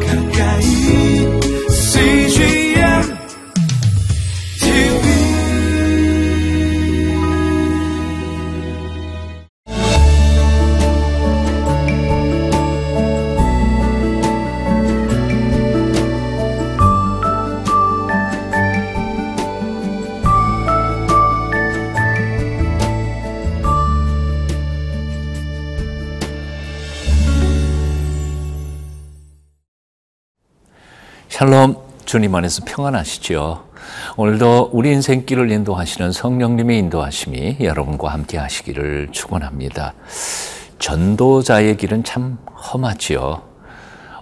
가까 샬롬 주님 안에서 평안하시죠. 오늘도 우리 인생길을 인도하시는 성령님의 인도하심이 여러분과 함께 하시기를 축원합니다. 전도자의 길은 참 험하지요.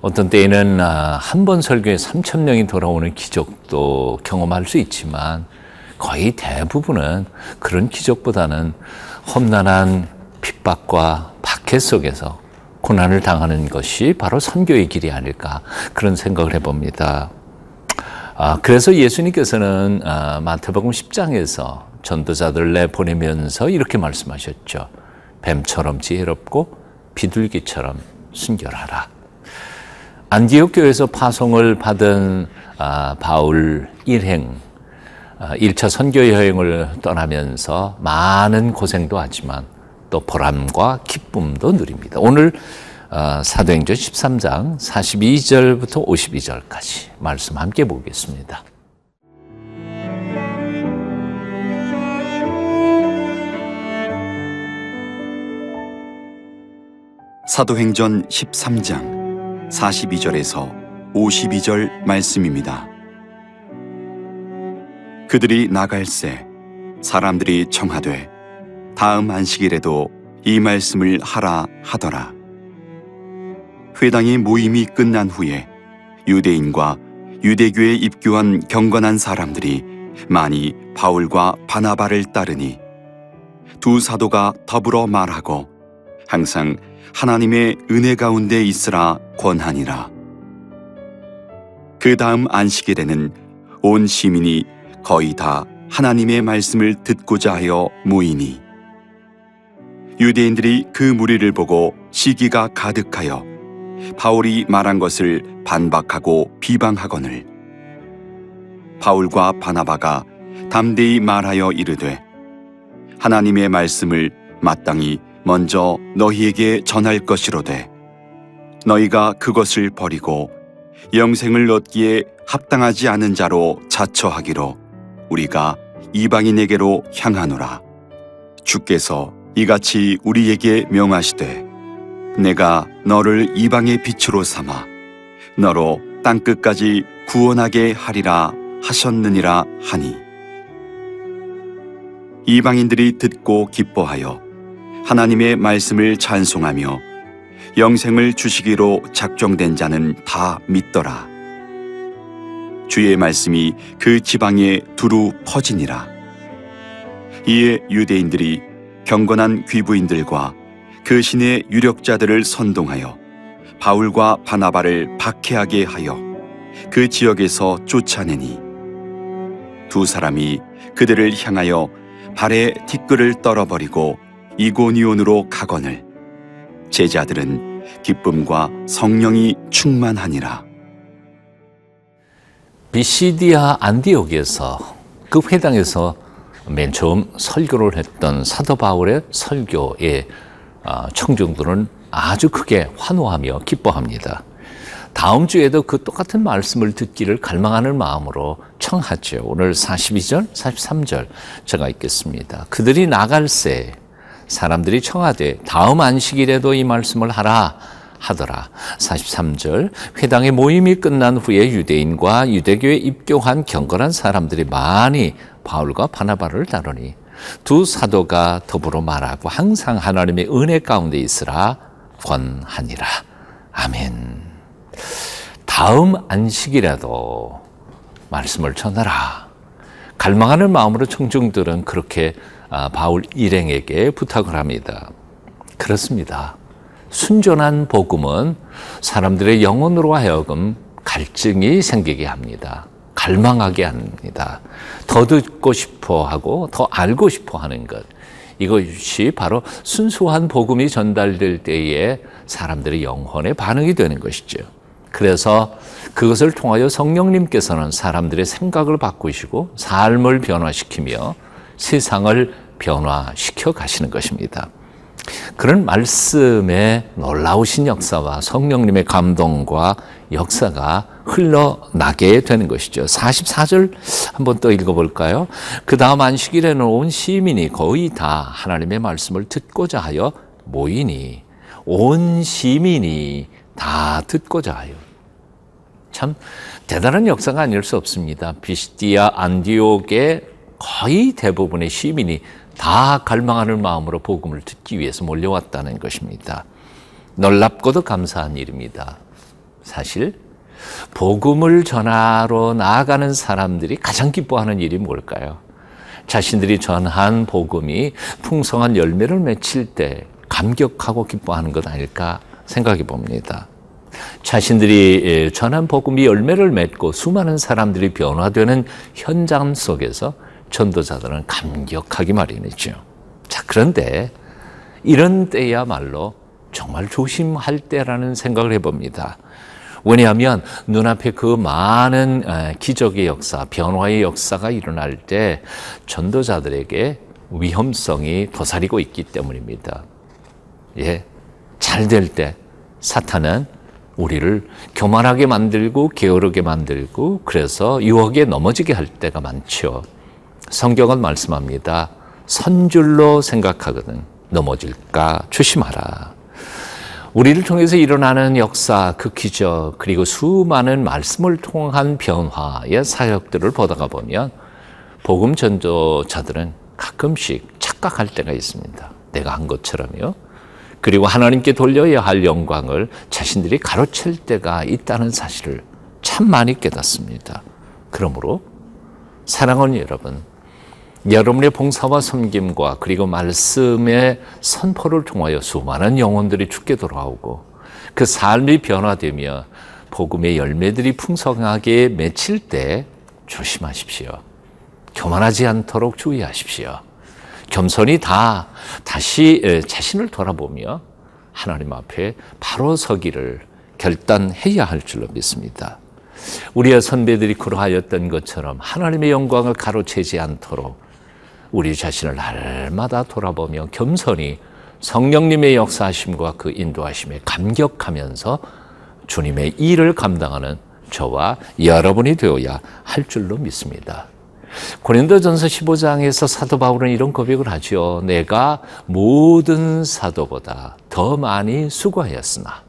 어떤 때에는 아, 한번 설교에 3천 명이 돌아오는 기적도 경험할 수 있지만 거의 대부분은 그런 기적보다는 험난한 핍박과 박해 속에서 고난을 당하는 것이 바로 선교의 길이 아닐까 그런 생각을 해봅니다. 아, 그래서 예수님께서는 아, 마태복음 10장에서 전도자들 내보내면서 이렇게 말씀하셨죠. 뱀처럼 지혜롭고 비둘기처럼 순결하라. 안디옥 교회에서 파송을 받은 아, 바울 일행, 아, 1차 선교 여행을 떠나면서 많은 고생도 하지만 또 보람과 기쁨도 누립니다. 오늘 어, 사도행전 13장 42절부터 52절까지 말씀 함께 보겠습니다. 사도행전 13장 42절에서 52절 말씀입니다. 그들이 나갈새 사람들이 청하되 다음 안식일에도 이 말씀을 하라 하더라. 회당의 모임이 끝난 후에 유대인과 유대교에 입교한 경건한 사람들이 많이 바울과 바나바를 따르니 두 사도가 더불어 말하고 항상 하나님의 은혜 가운데 있으라 권하니라. 그 다음 안식일에는 온 시민이 거의 다 하나님의 말씀을 듣고자 하여 모이니 유대인들이 그 무리를 보고 시기가 가득하여 바울이 말한 것을 반박하고 비방하거늘 바울과 바나바가 담대히 말하여 이르되 하나님의 말씀을 마땅히 먼저 너희에게 전할 것이로되 너희가 그것을 버리고 영생을 얻기에 합당하지 않은 자로 자처하기로 우리가 이방인에게로 향하노라. 주께서 이같이 우리에게 명하시되 내가 너를 이방의 빛으로 삼아 너로 땅 끝까지 구원하게 하리라 하셨느니라 하니 이방인들이 듣고 기뻐하여 하나님의 말씀을 찬송하며 영생을 주시기로 작정된 자는 다 믿더라. 주의 말씀이 그 지방에 두루 퍼지니라. 이에 유대인들이 경건한 귀부인들과 그 신의 유력자들을 선동하여 바울과 바나바를 박해하게 하여 그 지역에서 쫓아내니 두 사람이 그들을 향하여 발에 티끌을 떨어버리고 이고니온으로 가거늘 제자들은 기쁨과 성령이 충만하니라. 비시디아 안디옥에서 그 회당에서 맨 처음 설교를 했던 사도 바울의 설교에 아, 청중들은 아주 크게 환호하며 기뻐합니다. 다음 주에도 그 똑같은 말씀을 듣기를 갈망하는 마음으로 청하죠. 오늘 42절, 43절 제가 읽겠습니다. 그들이 나갈새 사람들이 청하되 다음 안식일에도 이 말씀을 하라 하더라. 43절 회당의 모임이 끝난 후에 유대인과 유대교에 입교한 경건한 사람들이 많이 바울과 바나바를 따르니 두 사도가 더불어 말하고 항상 하나님의 은혜 가운데 있으라 권하니라. 아멘. 다음 안식이라도 말씀을 전하라. 갈망하는 마음으로 청중들은 그렇게 아, 바울 일행에게 부탁을 합니다. 그렇습니다. 순전한 복음은 사람들의 영혼으로 하여금 갈증이 생기게 합니다. 갈망하게 합니다. 더 듣고 싶어 하고 더 알고 싶어 하는 것. 이것이 바로 순수한 복음이 전달될 때에 사람들의 영혼의 반응이 되는 것이죠. 그래서 그것을 통하여 성령님께서는 사람들의 생각을 바꾸시고 삶을 변화시키며 세상을 변화시켜 가시는 것입니다. 그런 말씀의 놀라우신 역사와 성령님의 감동과 역사가 흘러나게 되는 것이죠. 44절 한번 또 읽어볼까요? 그 다음 안식일에는 온 시민이 거의 다 하나님의 말씀을 듣고자 하여 모이니 온 시민이 다 듣고자 하여 참 대단한 역사가 아닐 수 없습니다. 비스티아 안디옥의 거의 대부분의 시민이 다 갈망하는 마음으로 복음을 듣기 위해서 몰려왔다는 것입니다. 놀랍고도 감사한 일입니다. 사실 복음을 전하러 나아가는 사람들이 가장 기뻐하는 일이 뭘까요? 자신들이 전한 복음이 풍성한 열매를 맺힐 때 감격하고 기뻐하는 것 아닐까 생각해 봅니다. 자신들이 예, 전한 복음이 열매를 맺고 수많은 사람들이 변화되는 현장 속에서 전도자들은 감격하기 마련이죠. 자, 그런데 이런 때야말로 정말 조심할 때라는 생각을 해봅니다. 왜냐하면 눈앞에 그 많은 기적의 역사, 변화의 역사가 일어날 때 전도자들에게 위험성이 도사리고 있기 때문입니다. 예. 잘 될 때 사탄은 우리를 교만하게 만들고 게으르게 만들고 그래서 유혹에 넘어지게 할 때가 많죠. 성경은 말씀합니다. 선줄로 생각하거든 넘어질까 조심하라. 우리를 통해서 일어나는 역사, 그 기적, 그리고 수많은 말씀을 통한 변화의 사역들을 보다가 보면 복음 전도자들은 가끔씩 착각할 때가 있습니다. 내가 한 것처럼요. 그리고 하나님께 돌려야 할 영광을 자신들이 가로챌 때가 있다는 사실을 참 많이 깨닫습니다. 그러므로 사랑하는 여러분, 여러분의 봉사와 섬김과 그리고 말씀의 선포를 통하여 수많은 영혼들이 죽게 돌아오고 그 삶이 변화되며 복음의 열매들이 풍성하게 맺힐 때 조심하십시오. 교만하지 않도록 주의하십시오. 겸손히 다 다시 자신을 돌아보며 하나님 앞에 바로 서기를 결단해야 할 줄로 믿습니다. 우리의 선배들이 그러하였던 것처럼 하나님의 영광을 가로채지 않도록 우리 자신을 날마다 돌아보며 겸손히 성령님의 역사하심과 그 인도하심에 감격하면서 주님의 일을 감당하는 저와 여러분이 되어야 할 줄로 믿습니다. 고린도전서 15장에서 사도 바울은 이런 고백을 하죠. 내가 모든 사도보다 더 많이 수고하였으나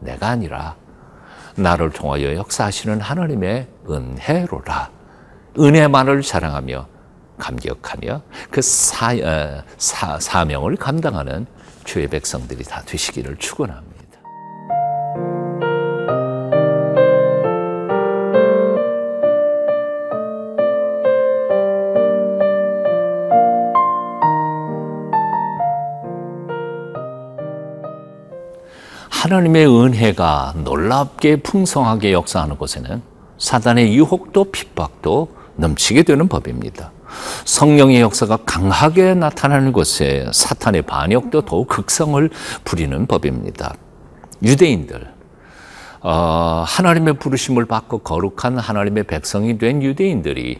내가 아니라 나를 통하여 역사하시는 하나님의 은혜로라. 은혜만을 자랑하며 감격하며 그 사, 어, 사, 사명을 감당하는 주의 백성들이 다 되시기를 축원합니다. 하나님의 은혜가 놀랍게 풍성하게 역사하는 곳에는 사단의 유혹도 핍박도 넘치게 되는 법입니다. 성령의 역사가 강하게 나타나는 곳에 사탄의 반역도 더욱 극성을 부리는 법입니다. 유대인들, 어, 하나님의 부르심을 받고 거룩한 하나님의 백성이 된 유대인들이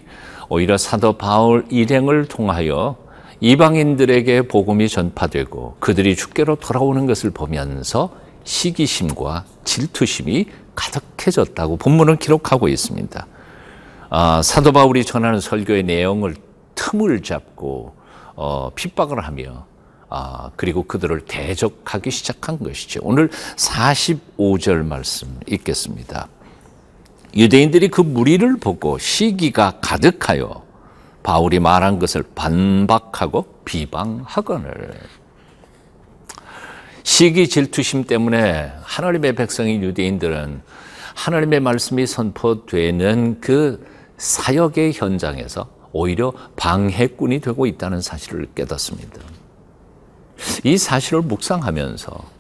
오히려 사도 바울 일행을 통하여 이방인들에게 복음이 전파되고 그들이 주께로 돌아오는 것을 보면서 시기심과 질투심이 가득해졌다고 본문은 기록하고 있습니다. 아, 사도 바울이 전하는 설교의 내용을 틈을 잡고 어, 핍박을 하며 아, 그리고 그들을 대적하기 시작한 것이죠. 오늘 45절 말씀 읽겠습니다. 유대인들이 그 무리를 보고 시기가 가득하여 바울이 말한 것을 반박하고 비방하거늘 시기 질투심 때문에 하나님의 백성인 유대인들은 하나님의 말씀이 선포되는 그 사역의 현장에서 오히려 방해꾼이 되고 있다는 사실을 깨닫습니다. 이 사실을 묵상하면서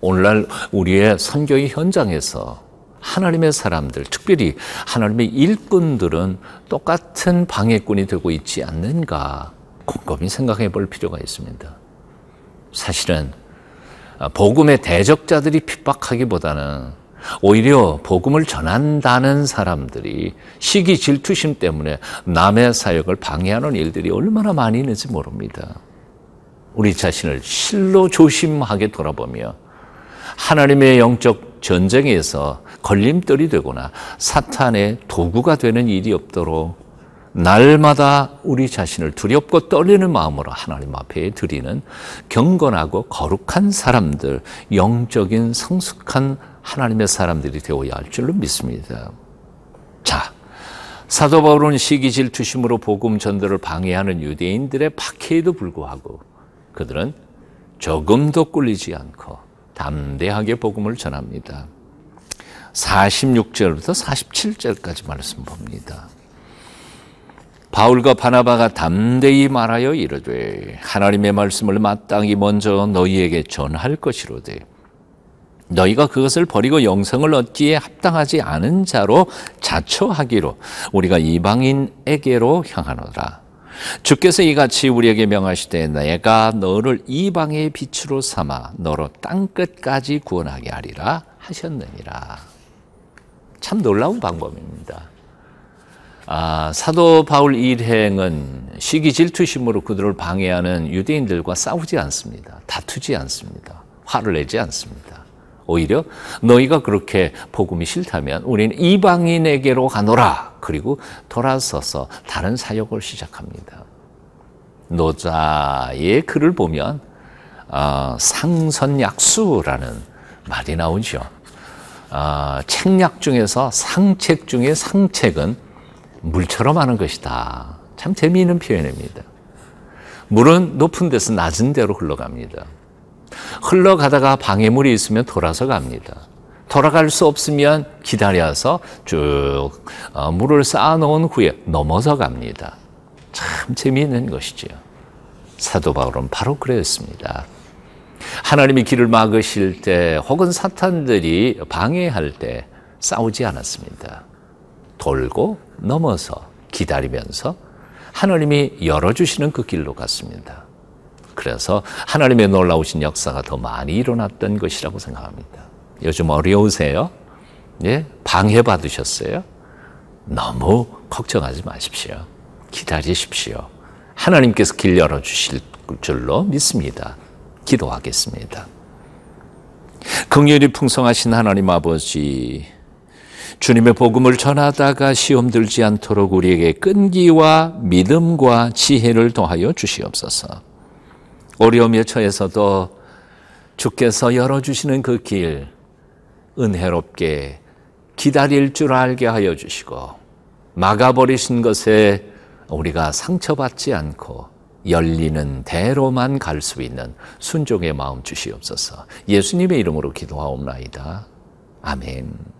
오늘날 우리의 선교의 현장에서 하나님의 사람들, 특별히 하나님의 일꾼들은 똑같은 방해꾼이 되고 있지 않는가 곰곰이 생각해 볼 필요가 있습니다. 사실은 복음의 대적자들이 핍박하기보다는 오히려 복음을 전한다는 사람들이 시기 질투심 때문에 남의 사역을 방해하는 일들이 얼마나 많이 있는지 모릅니다. 우리 자신을 실로 조심하게 돌아보며 하나님의 영적 전쟁에서 걸림돌이 되거나 사탄의 도구가 되는 일이 없도록 날마다 우리 자신을 두렵고 떨리는 마음으로 하나님 앞에 드리는 경건하고 거룩한 사람들, 영적인 성숙한 하나님의 사람들이 되어야 할 줄로 믿습니다. 자, 사도 바울은 시기 질투심으로 복음 전도를 방해하는 유대인들의 박해에도 불구하고 그들은 조금도 꿀리지 않고 담대하게 복음을 전합니다. 46절부터 47절까지 말씀 봅니다. 바울과 바나바가 담대히 말하여 이르되 하나님의 말씀을 마땅히 먼저 너희에게 전할 것이로되 너희가 그것을 버리고 영성을 얻기에 합당하지 않은 자로 자처하기로 우리가 이방인에게로 향하노라. 주께서 이같이 우리에게 명하시되 내가 너를 이방의 빛으로 삼아 너로 땅 끝까지 구원하게 하리라 하셨느니라. 참 놀라운 방법입니다. 아, 사도 바울 일행은 시기 질투심으로 그들을 방해하는 유대인들과 싸우지 않습니다. 다투지 않습니다. 화를 내지 않습니다. 오히려 너희가 그렇게 복음이 싫다면 우리는 이방인에게로 가노라. 그리고 돌아서서 다른 사역을 시작합니다. 노자의 글을 보면 어, 상선약수라는 말이 나오죠. 어, 책략 중에서 상책 중에 상책은 물처럼 하는 것이다. 참 재미있는 표현입니다. 물은 높은 데서 낮은 데로 흘러갑니다. 흘러가다가 방해물이 있으면 돌아서 갑니다. 돌아갈 수 없으면 기다려서 쭉 어, 물을 쌓아놓은 후에 넘어서 갑니다. 참 재미있는 것이죠. 사도 바울은 바로 그랬습니다. 하나님이 길을 막으실 때 혹은 사탄들이 방해할 때 싸우지 않았습니다. 돌고 넘어서 기다리면서 하나님이 열어주시는 그 길로 갔습니다. 그래서 하나님의 놀라우신 역사가 더 많이 일어났던 것이라고 생각합니다. 요즘 어려우세요? 예? 방해받으셨어요? 너무 걱정하지 마십시오. 기다리십시오. 하나님께서 길 열어주실 줄로 믿습니다. 기도하겠습니다. 긍휼이 풍성하신 하나님 아버지, 주님의 복음을 전하다가 시험 들지 않도록 우리에게 끈기와 믿음과 지혜를 더하여 주시옵소서. 어려움에 처해서도 주께서 열어주시는 그 길 은혜롭게 기다릴 줄 알게 하여 주시고 막아버리신 것에 우리가 상처받지 않고 열리는 대로만 갈 수 있는 순종의 마음 주시옵소서. 예수님의 이름으로 기도하옵나이다. 아멘.